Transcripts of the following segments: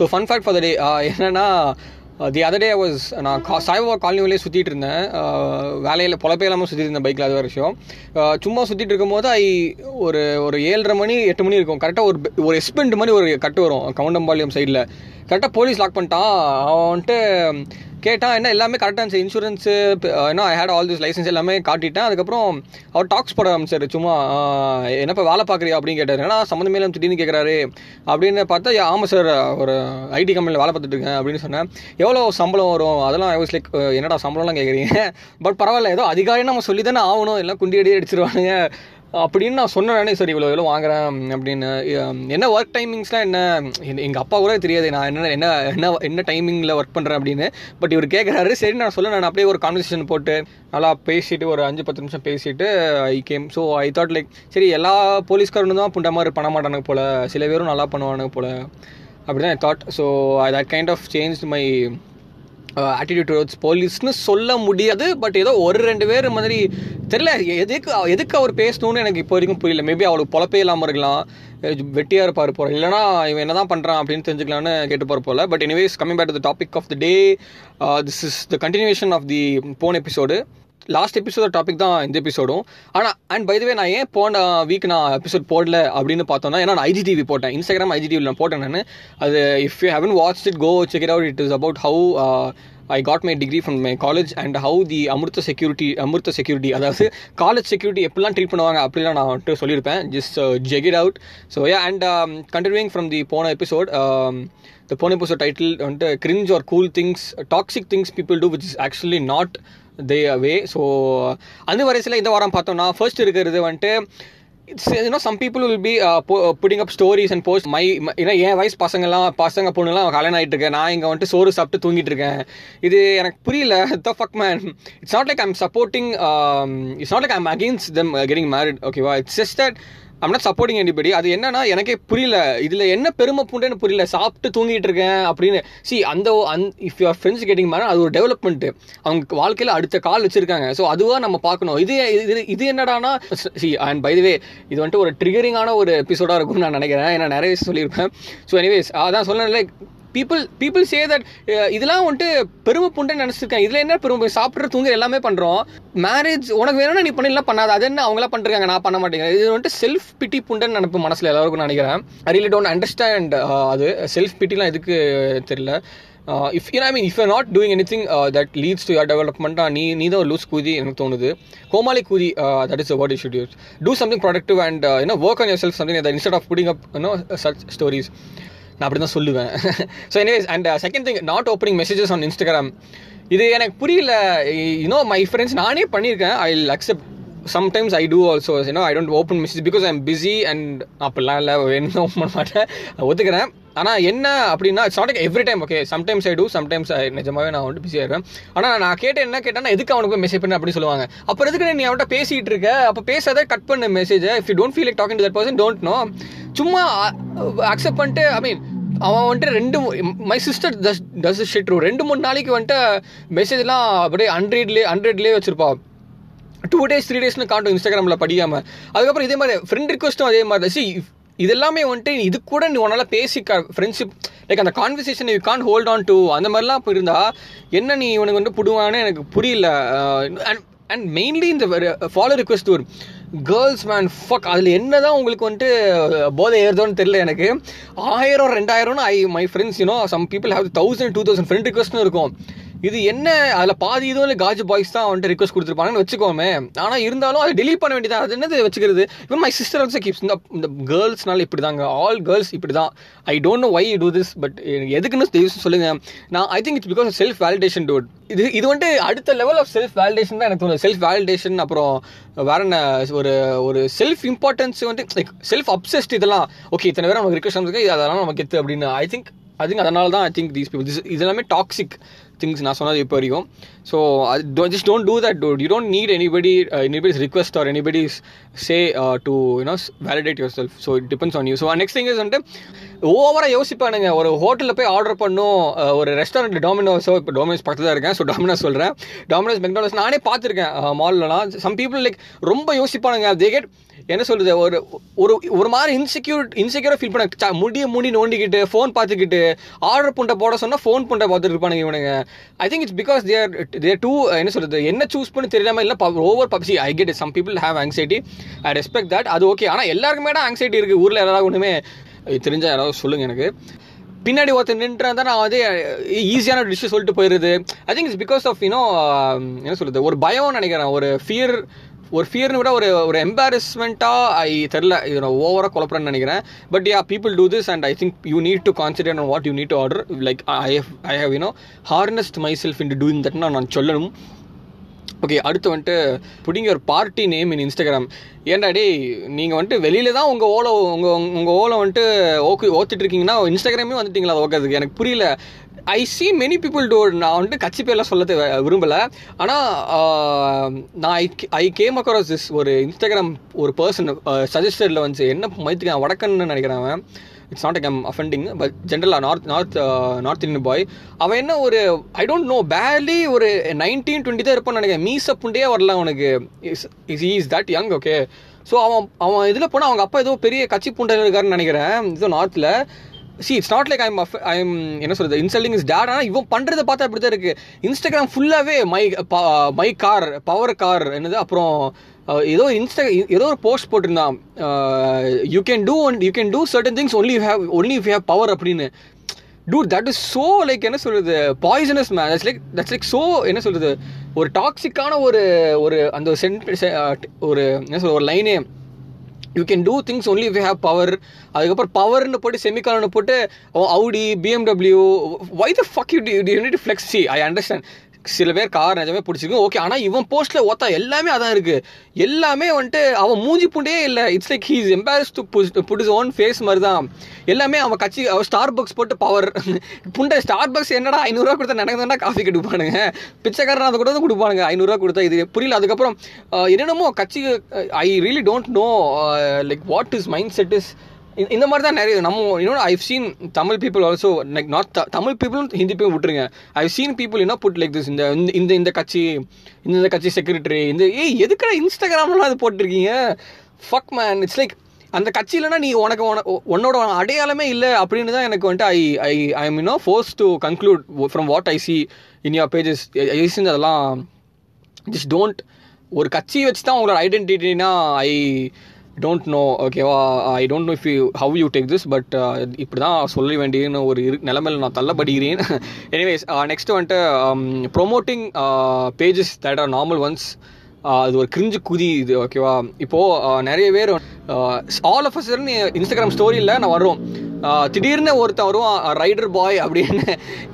So fun fact for the day என்னன்னா the other day was நான் கா Saibaba colony வழியே சுற்றிட்டு இருந்தேன் வேலையில் பொழப்பே இல்லாமல் சுற்றிட்டு இருந்தேன் பைக்கில் அது ஒரு விஷயம். Uh, சும்மா சுற்றிட்டு இருக்கும்போது ஐ ஒரு ஒரு ஏழரை மணி எட்டு மணி இருக்கும். கரெக்டாக ஒரு ஒரு எஸ்பெண்ட் மாதிரி ஒரு கட்டு வரும். கவுண்டம்பாளையம் சைடில் கரெக்டாக போலீஸ் லாக் பண்ணிட்டான். அவன் வந்துட்டு கேட்டான் என்ன எல்லாமே கரெக்டாக இருந்துச்சு. இன்சூரன்ஸு ஏன்னா I hate all this licence எல்லாமே காட்டிட்டேன். அதுக்கப்புறம் அவர் டாக்ஸ் போட ஆரம்பிச்சார். சும்மா என்ன என்னப்பா வேலை பார்க்குறியா? அப்படின்னு கேட்டார். ஏன்னா சம்மந்தமே இல்லாமல் திடீர்னு கேட்குறாரு அப்படின்னு பார்த்தா ஆமாம் சார் ஒரு ஐடி கம்பெனியில் வேலை பார்த்துட்டு இருக்கேன். அப்படின்னு சொன்னேன். எவ்வளோ சம்பளம் வரும்? அதெல்லாம் ஐ வாஸ் லைக் என்னடா சம்பளம்லாம் கேட்குறீங்க பட் பரவாயில்ல. ஏதோ அதிகாரி நம்ம சொல்லி தானே ஆகணும். எல்லாம் குண்டி அடி அடிச்சிருவானுங்க. அப்படின்னு நான் சொன்னேனே சரி இவ்வளோ இவ்வளோ வாங்குறேன் அப்படின்னு. என்ன ஒர்க் டைமிங்ஸ்லாம் என்ன? எங்கள் அப்பா கூட தெரியாது நான் என்ன என்ன என்ன என்ன டைமிங்கில் ஒர்க் பண்ணுறேன் அப்படின்னு. பட் இவர் கேட்குறாரு சரி நான் சொல்ல நான் அப்படியே ஒரு கான்வர்சேஷன் போட்டு நல்லா பேசிட்டு ஒரு அஞ்சு பத்து நிமிஷம் பேசிட்டு I came so I thought like சரி எல்லா போலீஸ்காரனும் தான் புண்ட மாதிரி பண்ண மாட்டானுங்க போல். சில பேரும் நல்லா பண்ணுவானுங்க போல். அப்படி தான் I thought so that kind of change my attitude towards போலீஸ்னு சொல்ல முடியாது பட் ஏதோ ஒரு ரெண்டு பேர் மாதிரி தெரியல. எதுக்கு எதுக்கு அவர் பேசணும்னு எனக்கு இப்போ வரைக்கும் புரியல. மேபி அவளுக்கு பொழப்பே இல்லாமல் இருக்கலாம். வெட்டியாக இருப்பார் போகிற இல்லைனா இவன் என்ன தான் பண்ணுறான் அப்படின்னு தெரிஞ்சுக்கலான்னு கேட்டு போகிற போல but anyways coming back to the topic of the day this is the continuation of the phone episode last எபிசோட டாபிக் தான் இந்த எபிசோடும் ஆனால் அண்ட் பை நான் ஏன் போன வீக் நான் எபிசோட் போடல அப்படின்னு பார்த்தோன்னா ஏன்னா நான் ஐஜிடிவி போட்டேன். இன்ஸ்டாகிராம் ஐஜிடிவியில் நான் போட்டேன் நான். அது if you haven't watch it go check it out it is about how I got my degree from my college and how the Amrita security Amrita security அதாவது காலேஜ் செக்யூரிட்டி எப்படிலாம் treat பண்ணுவாங்க அப்படிலாம் நான் வந்துட்டு சொல்லியிருப்பேன். Just check it out so yeah and continuing from the போன episode the போன episode title வந்துட்டு cringe or cool things toxic things people do which is actually not the way so அந்த வரிசையில் இந்த வாரம் பார்த்தோம்னா ஃபர்ஸ்ட் இருக்கிறது வந்துட்டு it's you know some people will be putting up stories and post my ஏன்னா என் வயசு பசங்கள்லாம் பசங்க பொண்ணுலாம் கல்யாணம் ஆகிட்டு இருக்கேன். நான் இங்கே வந்துட்டு சோறு சாப்பிட்டு தூங்கிட்டு இருக்கேன். இது எனக்கு புரியல. The fuck man it's not like I'm supporting it's not like I'm against them getting married ஓகேவா it's just that I'm not supporting anybody அது என்னன்னா எனக்கே புரியல. இதில் என்ன பெருமை பூண்டுன்னு புரியல. சாப்பிட்டு தூங்கிட்டு இருக்கேன் அப்படின்னு. சி அந்த அந் இஃப் யுவர் ஃப்ரெண்ட்ஸ் கெட்டிங் மேலே அது ஒரு டெவலப்மெண்ட்டு அவங்க வாழ்க்கையில் அடுத்த கால் வச்சிருக்காங்க. ஸோ அதுவாக நம்ம பார்க்கணும். இது இது இது என்னடானா சி அண்ட் பை வே இது வந்துட்டு ஒரு ட்ரிகரிங்கான ஒரு எபிசோடாக இருக்கும்னு நான் நினைக்கிறேன். ஏன்னா நிறைய விஷயம் சொல்லியிருப்பேன். ஸோ எனிவேஸ் அதான் சொன்னேன் like people people say that இதெல்லாம் வந்துட்டு பெருமை புண்டுன்னு நினச்சிருக்கேன். இதில் என்ன பெருமை? சாப்பிட்ற தூங்க எல்லாமே பண்ணுறோம் மேரேஜ் உனக்கு வேணும்னா நீ பண்ணிடலாம் பண்ணாத. அது என்ன? அவங்களாம் பண்ணுறாங்க நான் பண்ண மாட்டேங்கிறேன். இது வந்துட்டு செல்ஃப் பிட்டி புண்டுன்னு நினப்பு மனசில் எல்லாருக்கும் நினைக்கிறேன். ஐ ரியலி டோன்ட் அண்டர்ஸ்டாண்ட் அது. செல்ஃப் பிட்டிலாம் எதுக்கு தெரியல. If you I mean if you not doing anything that leads to your டெவலப்மெண்ட்டாக நீ நீ தான் லூஸ் கூதி எனக்கு தோணுது. கோமாளி கூதி that is what you should use to something productive and you know work on yourself something instead of putting up you know such stories நான் அப்படி தான் சொல்லுவேன் so anyways and second thing not opening messages on Instagram இது எனக்கு புரியல. You know my friends நானே பண்ணியிருக்கேன். I accept sometimes I do also you know I don't open message because I am busy and அப்படிலாம் இல்லை வேணும் ஓப்பன் பண்ண மாட்டேன். ஒத்துக்கிறேன். ஆனால் என்ன அப்படின்னா it's not every time okay sometimes I do sometimes நிஜமாவே நான் வந்துட்டு பிஸியாக இருப்பேன் ஆனால் நான் கேட்டேன் என்ன கேட்டேன்னா எதுக்கு அவனுக்கு போய் மெசேஜ் பண்ண அப்படின்னு சொல்லுவாங்க. அப்புறம் எதுக்கு நீ அவன்கிட்ட பேசிகிட்டு இருக்க? அப்போ பேசாத கட் பண்ண message if you don't feel like talking to that person don't know சும்மா uh, அக்செப்ட் பண்ணிட்டு ஐ மீன் அவன் வந்துட்டு ரெண்டு my sister does does shit ரெண்டு மூணு நாளைக்கு வந்துட்டு மெசேஜ்லாம் அப்படியே ஹண்ட்ரட்லேயே ஹண்ட்ரட்லேயே வச்சுருப்பான் டூ டேஸ் த்ரீ டேஸ்னு காட்டும் இன்ஸ்டாகிராமில் படிக்காமல் அதுக்கப்புறம் இதே மாதிரி ஃப்ரெண்ட் ரிக்வஸ்ட்டும் அதே மாதிரி சி இதெல்லாமே வந்துட்டு இது கூட நீ உன்னால் பேசி ஃப்ரெண்ட்ஷிப் லைக் அந்த conversation you can't hold on to அந்த மாதிரிலாம் இப்போ இருந்தால் என்ன நீ இவனுக்கு வந்து புடுவான்னு எனக்கு புரியல. அண்ட் அண்ட் மெயின்லி இந்த ஃபாலோ ரிக்வஸ்ட் ஒரு கேர்ள்ஸ் மேன் ஃபக் அதில் என்ன தான் உங்களுக்கு வந்துட்டு போதை ஏறுதோன்னு தெரியல எனக்கு. ஆயிரம் ரெண்டாயிரம்னு I my friends you know some people have thousand two thousand friend ரிக்வஸ்ட்னு இருக்கும். இது என்ன? அதில் பாதி இதுவும் இல்லை காஜ் பாய்ஸ் தான் வந்துட்டு ரிக்வஸ்ட் கொடுத்துருப்பாங்கன்னு வச்சுக்கோமே. ஆனால் இருந்தாலும் அதை டெலீட் பண்ண வேண்டியதான் அது என்னது வச்சுக்கிறது? இவன் மை சிஸ்டர் ஆல்சோ கீப்ஸ் இந்த இந்த கேர்ள்ஸ்னால இப்படி தாங்க ஆல் கேர்ள்ஸ் இப்படி தான் I don't know why do this but எதுக்குன்னு தெரியும் சொல்லுங்கள் நான் I think it's because self validation dude இது இது வந்துட்டு அடுத்த லெவல் ஆஃப் செல்ஃப் வேலிடேஷன் தான் எனக்கு தோணுது. செல்ஃப் வேலிடேஷன் அப்புறம் வேற என்ன ஒரு ஒரு செல்ஃப் இம்பார்ட்டன்ஸ் வந்து லைக் செல்ஃப் அப்செஸ்ட் இதெல்லாம். ஓகே இத்தனை பேர் நமக்கு ரிக்வஸ்ட் இருக்கு அதெல்லாம் நமக்கு எத்து அப்படின்னு. ஐ திங்க் ஐ திங்க் அதனால தான் I think these people this இது எல்லாமே டாக்ஸிக் திங்ஸ் நான் சொன்னது இப்போ வரைக்கும். So just don't do that dude you don't need anybody anybody's request or anybody's say to you know validate yourself so it depends on you so next thing is வந்துட்டு ஓவராக யோசிப்பானுங்க. ஒரு ஹோட்டலில் போய் order பண்ணும். Uh, ஒரு restaurant டொமினோஸோ இப்போ Domino's பக்கத்தில் தான் இருக்கேன். ஸோ டொமினோஸ் சொல்கிறேன் டொமினோஸ் மெக்டானோஸ் நானே பார்த்துருக்கேன். மால்லலாம் uh, சம் பீப்புள் லைக் ரொம்ப யோசிப்பானுங்க. தே கெட் என்ன சொல்கிறது ஒரு ஒரு ஒரு மாதிரி இன்செக்யூர் இன்செக்யூராக ஃபீல் பண்ண முடிய முடி நோண்டிக்கிட்டு ஃபோன் பார்த்துக்கிட்டு ஆர்டர் புண்டை போட சொன்னால் ஃபோன் புண்டை பார்த்துட்டு இருப்பானுங்க இவனுங்க. I think it's because there there do என்ன சொல்றது என்ன சூஸ் பண்ணி தெரியாம இல்லை over Pepsi I get some people have anxiety I respect that அது ஓகே ஆனால் எல்லாருக்குமே தான் ஆங்ஸைட்டி இருக்குது ஊரில் யாராவது ஒன்றுமே தெரிஞ்ச யாராவது சொல்லுங்க எனக்கு. பின்னாடி ஒருத்தர் நின்றுறதா நான் வந்து ஈஸியான டிஷ்ஷை சொல்லிட்டு போயிடுது I think it's because of you know என்ன சொல்றது ஒரு பயம்னு நினைக்கிறேன். ஒரு ஃபியர் ஒரு ஃபியர்னு விட ஒரு ஒரு எம்பாரஸ்மெண்ட்டாக ஐ தெரில இது நான் ஓவராக குழப்பறேன்னு நினைக்கிறேன். But yeah people do this and I think you need to concentrate on what you need to order like I have I have you know harnessed myself in doing தட்னா நான் சொல்லணும். ஓகே அடுத்து வந்துட்டு புடிங்க ஒரு பார்ட்டி நேம் இன் இன்ஸ்டாகிராம் ஏன்டா டே நீங்கள் வந்துட்டு வெளியில தான் உங்கள் ஓலை உங்கள் உங்கள் ஓலை வந்துட்டு ஓக்கு ஓத்துட்டு இருக்கீங்கன்னா இன்ஸ்டாகிராமே வந்துட்டீங்களா அது ஓக்கிறதுக்கு எனக்கு புரியல. I see many people do நான் வந்துட்டு கட்சி பேரில் சொல்ல விரும்பலை. ஆனால் நான் I I came across this ஒரு இன்ஸ்டாகிராம் ஒரு பர்சன் சஜஸ்டடில் வந்து என்ன மைத்துக்கு வடக்கன்னு நினைக்கிறேன் அவன். It's not I'm offending but ஜென்ரலாக north north north Indian boy அவன் என்ன ஒரு ஐ டோன்ட் நோ பேர்லி ஒரு நைன்டீன் டுவெண்ட்டி தான் இருப்பான்னு நினைக்கிறேன். மீச புண்டே வரல அவனுக்கு. Is is is that young okay so அவன் அவன் இதில் போனால் அவங்க அப்பா ஏதோ பெரிய கட்சி புண்டை இருக்காருன்னு நினைக்கிறேன். இதோ நார்த்தில் see it's not like I'm I'm என்ன சொல்றது இன்சல்டிங் இஸ் டேட் ஆனால் இவன் பண்ணுறதை பார்த்தா அப்படி தான் இருக்கு இன்ஸ்டாகிராம் ஃபுல்லாகவே my my car power car என்னது அப்புறம் ஏதோ இன்ஸ்டா ஏதோ ஒரு போஸ்ட் போட்டிருந்தான். You can do you can do certain things only you have only you have power அப்படின்னு. Do that is so like என்ன சொல்கிறது poisonous man that's like that's like so என்ன சொல்கிறது ஒரு டாக்ஸிக்கான ஒரு ஒரு அந்த சென்ட் ஒரு என்ன சொல்ற ஒரு லைனே you can do things only we have power அதுக்கப்புறம் பவர்னு போட்டு செமிகாலன்னு போட்டு Audi BMW why the fuck you you need flex see I understand சில பேர் கார் நிஜமே பிடிச்சிருக்கு ஓகே ஆனால் இவன் போஸ்ட்டில் ஒத்தா எல்லாமே அதான் இருக்குது எல்லாமே வந்துட்டு அவன் மூஞ்சி புண்டே இல்லை. It's like he's embarrass to put his own face மாதிரி தான் எல்லாமே அவன் கட்சி அவன் ஸ்டார் பக்ஸ் போட்டு பவர் புண்டை ஸ்டார் பக்ஸ் என்னடா ஐநூறுரூவா கொடுத்தா எனக்கு காஃபி கொடுப்பானுங்க? பிச்சைக்காரன் அதை கூட தான் கொடுப்பானுங்க. ஐநூறுரூவா கொடுத்தா இது புரியல. அதுக்கப்புறம் என்னென்னமோ கட்சி I really don't know like what is mindset is இந்த மாதிரி தான் நிறைய நம்ம இன்னொன்று I've seen Tamil people also like not Tamil பீப்புளும் Hindi people விட்டுருங்க. ஐவ் சீன் பீப்புள் என்ன புட் லைக் திஸ் இந்த இந்த- இந்த இந்த கட்சி இந்த இந்த கட்சி செக்ரட்டரி இந்த ஏய் எதுக்குடா இன்ஸ்டாகிராம்லாம் அது போட்டிருக்கீங்க? ஃபக் மேன் இட்ஸ் லைக் அந்த கட்சியிலனா நீ உனக்கு உன்னோட அடையாளமே இல்லை அப்படின்னு தான் எனக்கு வந்துட்டு I I I am you know forced to conclude from what I see in your pages அதெல்லாம் ஜஸ்ட் டோன்ட் ஒரு கட்சி வச்சு தான் உங்களோட ஐடென்டிட்டினா ஐ டோன்ட் நோ ஓகேவா I don't know if you how you take this but இப்படி தான் சொல்ல வேண்டியன்னு ஒரு இரு நிலமையில் நான் தள்ளப்படுகிறேன். எனிவேஸ் நெக்ஸ்ட் uh, வந்துட்டு promoting pages that are normal ones அது ஒரு கிரிஞ்சு குதி இது ஓகேவா இப்போது uh, நிறைய பேர் ஆல் ஆஃப் அஸ் இன்ஸ்டாகிராம் ஸ்டோரியில் நான் வரும் uh, திடீர்னு ஒருத்தன் வருவான் ரைடர் பாய் அப்படின்னு.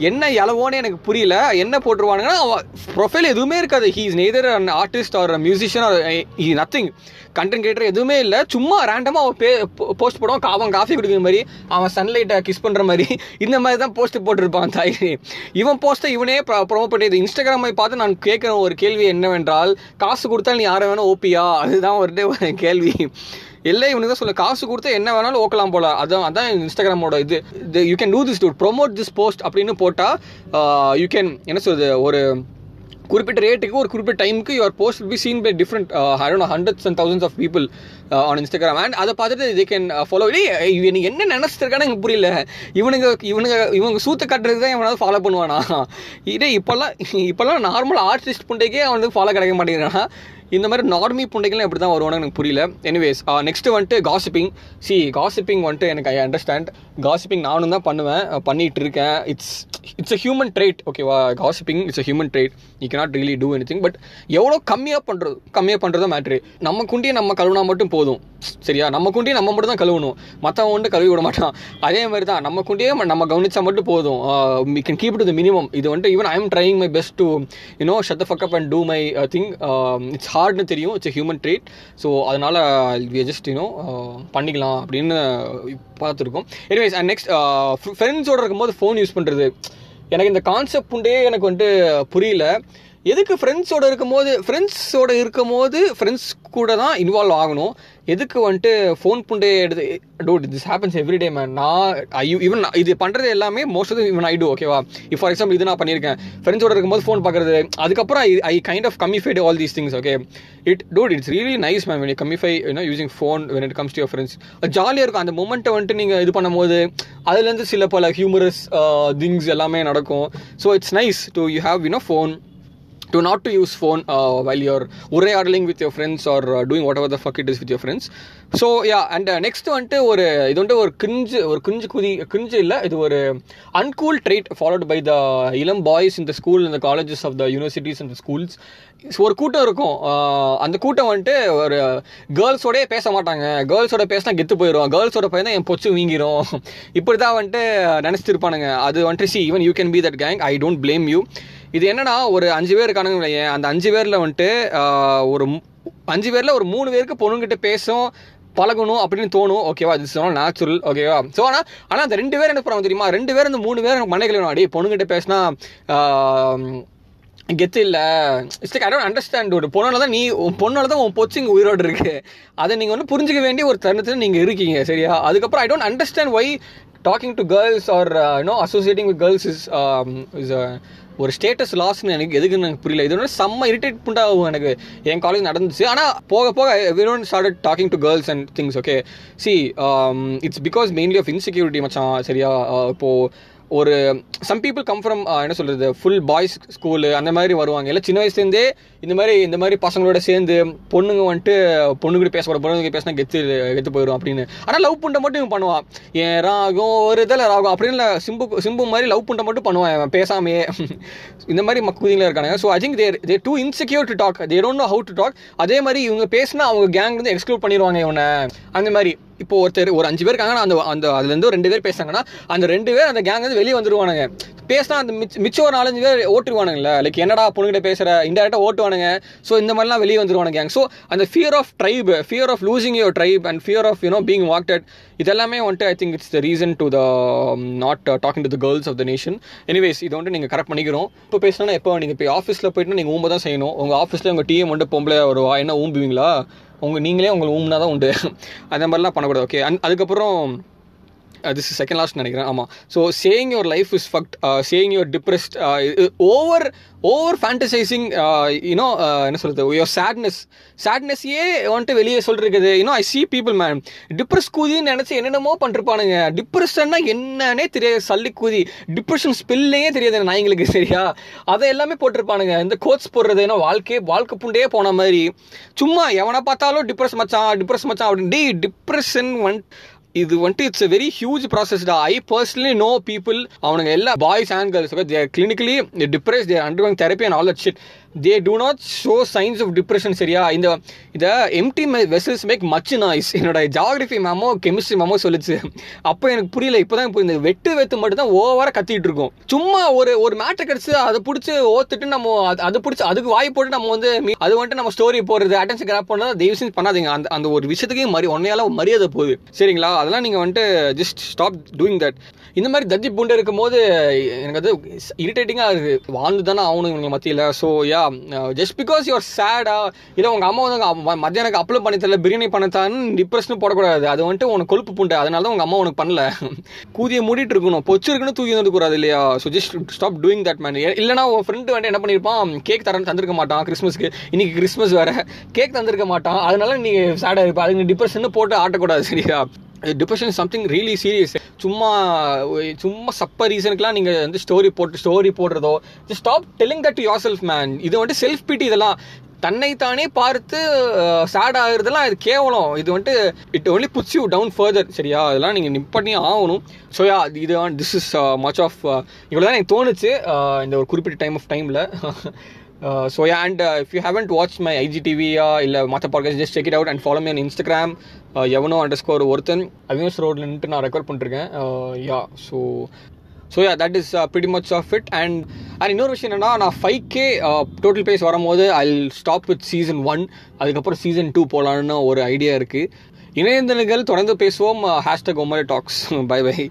என்ன இலவோன்னு எனக்கு புரியல. என்ன போட்டுருவானுங்கன்னா ப்ரொஃபைல் எதுவுமே இருக்காது. He is neither an artist or musician or uh nothing content creator எதுவுமே இல்லை. சும்மா ரேண்டமாக அவன் பே போஸ்ட் போடுவான். அவன் காஃபி குடிக்கிற மாதிரி. அவன் சன்லைட்டை கிஸ் பண்ணுற மாதிரி. இந்த மாதிரி தான் போஸ்ட் போட்டிருப்பான் தாய் இவன் போஸ்ட்டை இவனே ப்ரொமோட் பண்ணியது இன்ஸ்டாகிராமை பார்த்து நான் கேட்குற ஒரு கேள்வி என்னவென்றால் காசு கொடுத்தா நீ யாரை வேணால் ஓப்பியா? அதுதான் ஒரு ஒரு கேள்வி. இல்லை இவனுக்கு தான் சொல்ல காசு கொடுத்தா என்ன வேணாலும் ஓக்கலாம் போல. அதான் அதான் இன்ஸ்டாகிராமோட இது. You can do this to promote this post அப்படின்னு போட்டால் யூ கேன் என்ன சொல்றது ஒரு குறிப்பிட்ட ரேட்டுக்கு ஒரு குறிப்பிட்ட டைமுக்கு your post be seen by different hundred hundreds and thousands of people on Instagram and அதை பார்த்துட்டு தே கேன் ஃபாலோ இவனுக்கு என்ன நினச்சிருக்கானு எனக்கு புரியல. இவனுங்க இவனுங்க இவங்க சூத்த கட்டுறது தான் இவனாவது ஃபாலோ பண்ணுவானா? இதே இப்போல்லாம் இப்போல்லாம் நார்மல் ஆர்டிஸ்ட் புண்டைக்கே அவனுக்கு ஃபாலோ கிடைக்க மாட்டேங்கிறானா? இந்த மாதிரி நார்மி புண்டைகள்லாம் எப்படி தான் வருவானு எனக்கு புரியல. எனிவேஸ் நெக்ஸ்ட் uh, வந்துட்டு காசிப்பிங் சி காசிப்பிங் வந்துட்டு எனக்கு ஐ அண்டர்ஸ்டாண்ட் காசிப்பிங் நானும் தான் பண்ணுவேன் பண்ணிகிட்டு இருக்கேன். It's it's a human trait ஓகேவா gossiping it's a human trait you cannot really do anything but எவ்வளோ கம்மியாக பண்ணுறது கம்மியாக பண்ணுறது மேட்ரு நம்ம குண்டியை நம்ம கழுவினா மட்டும் போதும். சரியா? நம்ம குண்டியை நம்ம மட்டும் தான் கழுவணும். மற்றவன் வந்து கழுவி விட மாட்டான். அதே மாதிரி தான் நம்ம குண்டியே நம்ம கவனிச்சா மட்டும் போதும். We can keep to the minimum இது வந்துட்டு even I am trying my best to you know shut the fuck up and do my thing it's ஹார்ட்னு தெரியும். இட்ஸ் ஹியூமன் ட்ரேட் ஸோ அதனால் வி ஜஸ்ட் யூனோ பண்ணிக்கலாம் அப்படின்னு பார்த்துருக்கோம். Anyways and next ஃப்ரெண்ட்ஸோட இருக்கும்போது phone use பண்ணுறது எனக்கு இந்த கான்செப்ட் உண்டே எனக்கு வந்துட்டு புரியல. எதுக்கு ஃப்ரெண்ட்ஸோட இருக்கும்போது ஃப்ரெண்ட்ஸோட இருக்கும்போது ஃப்ரெண்ட்ஸ் கூட தான் இன்வால்வ் ஆகணும்? எதுக்கு வந்துட்டு ஃபோன் புண்டே எடுத்து dude this happens every day man நான் ஐயோ ஈவன் இது பண்ணுறது எல்லாமே மோஸ்ட் ஆஃப் இவன் ஐ டூ ஓகேவா இப்போ ஃபார் எக்ஸாம்பிள் இது நான் பண்ணியிருக்கேன். ஃப்ரெண்ட்ஸோட இருக்கும்போது ஃபோன் பார்க்குறது அதுக்கப்புறம் I I kind of கம்மிஃபைடு all these things okay it dude it's really nice ma'am when கம்மிஃபை you know using phone when it comes to your friends ஜாலியாக இருக்கும். அந்த மூமெண்ட்டை வந்துட்டு நீங்கள் இது பண்ணும்போது அதுலேருந்து சில பல ஹியூமரஸ் திங்ஸ் uh, எல்லாமே நடக்கும். So it's nice to you have you know phone to not to use phone uh, while you're உரையாடலிங் with your friends or doing what whatever the fuck it is with your friends so yeah and next வந்துட்டு ஒரு இது வந்துட்டு ஒரு cringe ஒரு cringe குதி cringe இல்லை இது ஒரு uncool treat followed by the இளம் பாய்ஸ் இந்த ஸ்கூல் இந்த colleges of the universities and schools ஒரு கூட்டம் இருக்கும். Uh, அந்த கூட்டம் வந்துட்டு ஒரு கேர்ள்ஸோடய பேச மாட்டாங்க. கேர்ள்ஸோட பேசினா கெத்து போயிடும் கேர்ள்ஸோட பையன் தான் என் பொச்சு வீங்கிரும். இப்படி தான் வந்துட்டு நினச்சிட்டு இருப்பானுங்க. அது வந்துட்டு see even you can be that gang I don't blame you இது என்னன்னா ஒரு அஞ்சு பேர் இருக்கானுங்க அந்த அஞ்சு பேரில் வந்துட்டு ஒரு அஞ்சு பேரில் ஒரு மூணு பேருக்கு பொண்ணுங்கிட்ட பேசும் பழகணும் அப்படின்னு தோணும். ஓகேவா இது சொன்னால் நேச்சுரல் ஓகேவா ஸோ ஆனால் ஆனால் அந்த ரெண்டு பேர் என்ன பண்ணுவாங்க தெரியுமா? ரெண்டு பேர் இந்த மூணு பேர் எனக்கு மண்டைகள் வேணும் அடி பொண்ணுங்கிட்ட பேசினா கெத்து இல்லை. It's like I don't understand ஒரு பொண்ணால தான் நீ உன் பொண்ணால தான் உன் பொச்சு இங்கே உயிரோடு இருக்கு. அதை நீங்கள் வந்து புரிஞ்சுக்க வேண்டிய ஒரு தருணத்தில் நீங்கள் இருக்கீங்க சரியா? அதுக்கப்புறம் I don't understand why talking to girls are you know associating with girls is is ஒரு ஸ்டேட்டஸ் லாஸ்னு எனக்கு எதுக்குன்னு எனக்கு புரியல. இது செம்ம இரிட்டேட் புண்டாகும் எனக்கு. என் காலேஜ் நடந்துச்சு. ஆனால் போக போக every started talking to girls and things okay see it's because mainly of insecurity மச்சான் சரியா? இப்போது இப்போ ஒரு சம் பீப்புள் கம் ஃப்ரம் என்ன சொல்கிறது ஃபுல் பாய்ஸ் ஸ்கூலு அந்த மாதிரி வருவாங்க. இல்லை சின்ன வயசுலேருந்தே இந்த மாதிரி இந்த மாதிரி பசங்களோட சேர்ந்து பொண்ணுங்க வந்துட்டு பொண்ணுங்கிட்ட பேசக்கூட பொண்ணுங்க பேசினா கெத்து கெத்து போயிடும் அப்படின்னு. ஆனால் லவ் புண்டை மட்டும் இவன் பண்ணுவான். என் ராகும் ஒரு இதில் ராகும்? அப்படின்னு சிம்பு சிம்பு மாதிரி லவ் புண்டை மட்டும் பண்ணுவான் அவன் பேசாமையே. இந்த மாதிரி மக்குதிங்களா இருக்காங்க so I think they're they too insecure to talk they don't know how to talk அதே மாதிரி இவங்க பேசினா அவங்க கேங்லேருந்து எக்ஸ்க்ளூட் பண்ணிடுவாங்க இவனை. அந்த மாதிரி. இப்போ ஒருத்தர் ஒரு அஞ்சு பேர் இருக்காங்கன்னா அந்த அந்த அதுலேருந்து ஒரு ரெண்டு பேர் பேசுறாங்கன்னா அந்த ரெண்டு பேர் அந்த கேங் வந்து வெளியே வந்துருவானுங்க. பேசினா அந்த மிச்ச மிச்சம் ஒரு நாலஞ்சு பேர் ஓட்டுருவானுங்கல்ல? லைக் என்னடா பொண்ணுகிட்ட பேசுற? இன்டெரக்டாக ஓட்டுவானுங்க. ஸோ இந்த மாதிரிலாம் வெளியே வந்துருவானுங்க கேங் ஸோ அந்த fear of tribe fear of losing your tribe and fear of you know being whacked இதெல்லாமே வந்துட்டு I think it's the reason to the not talking to the girls of the nation anyways இதை வந்துட்டு நீங்கள் correct பண்ணிக்கிறோம். இப்போ பேசினா எப்போ நீங்கள் இப்போ ஆஃபீஸில் போயிட்டு நீங்கள் ஊம்ப தான் செய்யணும். உங்கள் ஆஃபீஸில் உங்கள் டீம் வந்துட்டு பொம்பளை வருவா என்ன ஊம்புவீங்களா? உங்கள் நீங்களே உங்களை ஊம்னா தான் உண்டு. அந்த மாதிரிலாம் பண்ணக்கூடாது ஓகே அண்ட் அதுக்கப்புறம் திஸ் செகண்ட் லாஸ்ட் நினைக்கிறேன். ஆமாம் so saying your life is fucked saying your depressed over over fantasising you know என்ன சொல்கிறது யுவர் சேட்னஸ் சேட்னஸையே வந்துட்டு வெளியே சொல்லிருக்குது. You know I see people man depress கூதின்னு நினச்சி என்னென்னமோ பண்ணிருப்பானுங்க டிப்ரெஷன்னா என்னன்னே தெரியாது. சல்லி கூதி. டிப்ரெஷன் ஸ்பெல்லையே தெரியாது நான் நாய்ங்களுக்கு சரியா? அதை எல்லாமே போட்டிருப்பானுங்க. இந்த கோட்ஸ் போடுறது ஏன்னா வாழ்க்கையே வாழ்க்கை புண்டே போன மாதிரி. சும்மா எவனை பார்த்தாலும் டிப்ரெஸ் மச்சான் டிப்ரெஸ் மச்சான் அப்படின்னு. டே டிப்ரெஷன் வந்து இது வந்துட்டு it's very huge process I personally know people அவனுங்க எல்லா boys and girls they're clinically depress they're undergoing therapy and all that shit they do not show signs of depression சரியா? இந்த இதை empty vessels make much noise என்னோட geography மேமோ chemistry மேமோ சொல்லுச்சு. அப்போ எனக்கு புரியல இப்போ தான் புரியுது வெட்டு வெத்து மட்டும் தான் ஓவராக கத்திட்டு இருக்கோம். சும்மா ஒரு ஒரு மேட்டர் கிடச்சி அதை பிடிச்சி ஓத்துட்டு நம்ம அது- பிடிச்சி அதுக்கு வாய் போட்டு நம்ம வந்து மீ- அது வந்துட்டு நம்ம ஸ்டோரி போடுறது அட்டன்ஸ் கிராப் பண்ணால் தயவு செஞ்சு பண்ணாதீங்க. அந்த அந்த ஒரு விஷயத்துக்கே மரி உன்னையால மரியாதை போகுது. சரிங்களா? அதெல்லாம் நீங்கள் வந்துட்டு ஜஸ்ட் ஸ்டாப் டூயிங் தட் இந்த மாதிரி தத்தி பூண்டு இருக்கும்போது எனக்கு அது இரிட்டேட்டிங்காக இருக்குது வாழ்ந்து தானே ஆகணும் இவங்க மத்தியில். So yeah just because your சேடா இல்லை உங்கள் அம்மா வந்து உங்க ம- அப்ளை பண்ணி தரல பிரியாணி பண்ணத்தான்னு டிப்ரெஷன் போடக்கூடாது. அது வந்துட்டு உனக்கு கொழுப்பு புண்டை அதனால தான் உங்கள் அம்மா உனக்கு பண்ணல. கூதியை மூடிட்டு இருக்கணும். பொச்சு இருக்குன்னு தூக்கி வந்து கூடாது இல்லையா? So just stop doing that man இல்லைனா உன் ஃப்ரெண்டு வந்து என்ன பண்ணியிருப்பான் கேக் தரேன் தந்திருக்க மாட்டான் கிறிஸ்மஸ்க்கு இன்னைக்கு கிறிஸ்மஸ் வேற. கேக் தந்திருக்க மாட்டான். அதனால நீ சேடாக இருப்பா. அதுக்கு டிப்ரெஷன் போட்டு ஆட்டக்கூடாது சரியா? டிப்ரெஷன் சம்திங் ரியலி சீரியஸ் சும்மா சும்மா சப்ப ரீசனுக்குலாம் நீங்கள் வந்து ஸ்டோரி போட்டு story போடுறதோ just stop telling that yourself man இது வந்துட்டு செல்ஃப் பிடி இதெல்லாம் தன்னைத்தானே பார்த்து சேட் ஆகுறதுலாம் இது கேவலம். இது வந்துட்டு it only puts you down further சரியா? அதெல்லாம் நீங்கள் நிப்பண்ணி ஆகணும். ஸோ யா இது திஸ் இஸ் மச் ஆஃப் இவ்வளோ தான் uh, uh, எனக்கு தோணுச்சு uh, இந்த ஒரு குறிப்பிட்ட டைம் ஆஃப் டைமில் so yeah and if you haven't watch my IG டிவியா இல்லை மற்ற podcast just check it out and follow me Instagram எவனோ அண்டர் ஸ்கோர் ஒருத்தன் அவினஸ் ரோட்ல நின்று நான் ரெக்கார்ட் பண்ணிருக்கேன் yeah so so yeah that is pretty much of it and and இன்னொரு விஷயம் என்னன்னா நான் ஃபைவ் கே டோட்டல் பேஸ் வரும்போது I stop with season one அதுக்கப்புறம் சீசன் டூ போகலான்னு ஒரு ஐடியா இருக்குது இணையதளங்கள் தொடர்ந்து பேசுவோம். Hashtag Omari talks bye bye